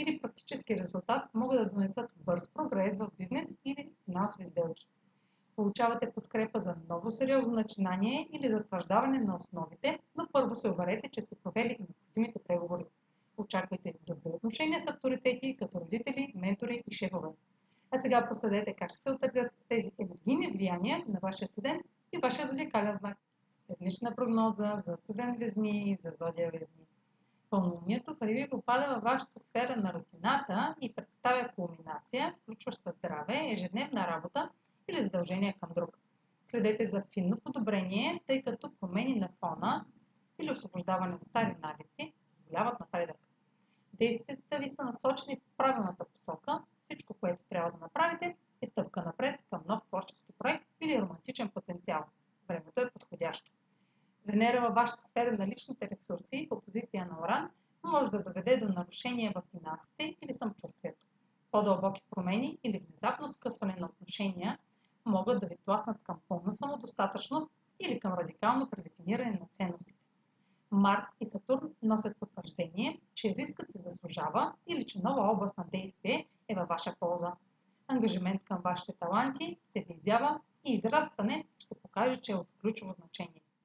или практически резултат могат да донесат бърз прогрес в бизнес или финансови сделки. Получавате подкрепа за ново сериозно начинание или затвърждаване на основите, но първо се уверете, че сте провели необходимите преговори. Очаквайте добри отношения с авторитети, като родители, ментори и шефове. А сега проследете как ще се отразят тези енергийни влияния на вашия студент и вашия зодиакален знак. Седмична прогноза за студент Везни и за зодия Везни. Пълнолунието в Риби попада във вашата сфера на рутината и представя кулминация, включваща здраве, ежедневна работа или задължения към друг. Следете за финно подобрение, тъй като промени на фона или освобождаване от стари навици позволяват напредък. Действията ви са насочени в правилната посока. Всичко, което трябва да направите, е стъпка напред към нов творчески проект или романтичен потенциал. Времето е подходящо. Венера във вашата сфера на личните ресурси в опозиция на Оран може да доведе до нарушения в финансите или самочувствието. По-дълбоки промени или внезапно скъсване на отношения могат да ви тласнат към пълна самодостатъчност или към радикално предефиниране на ценностите. Марс и Сатурн носят потвърждение, че рискът се заслужава или че нова област на действие е във ваша полза. Ангажимент към вашите таланти се изява и израстване ще покаже, че е от ключово значение.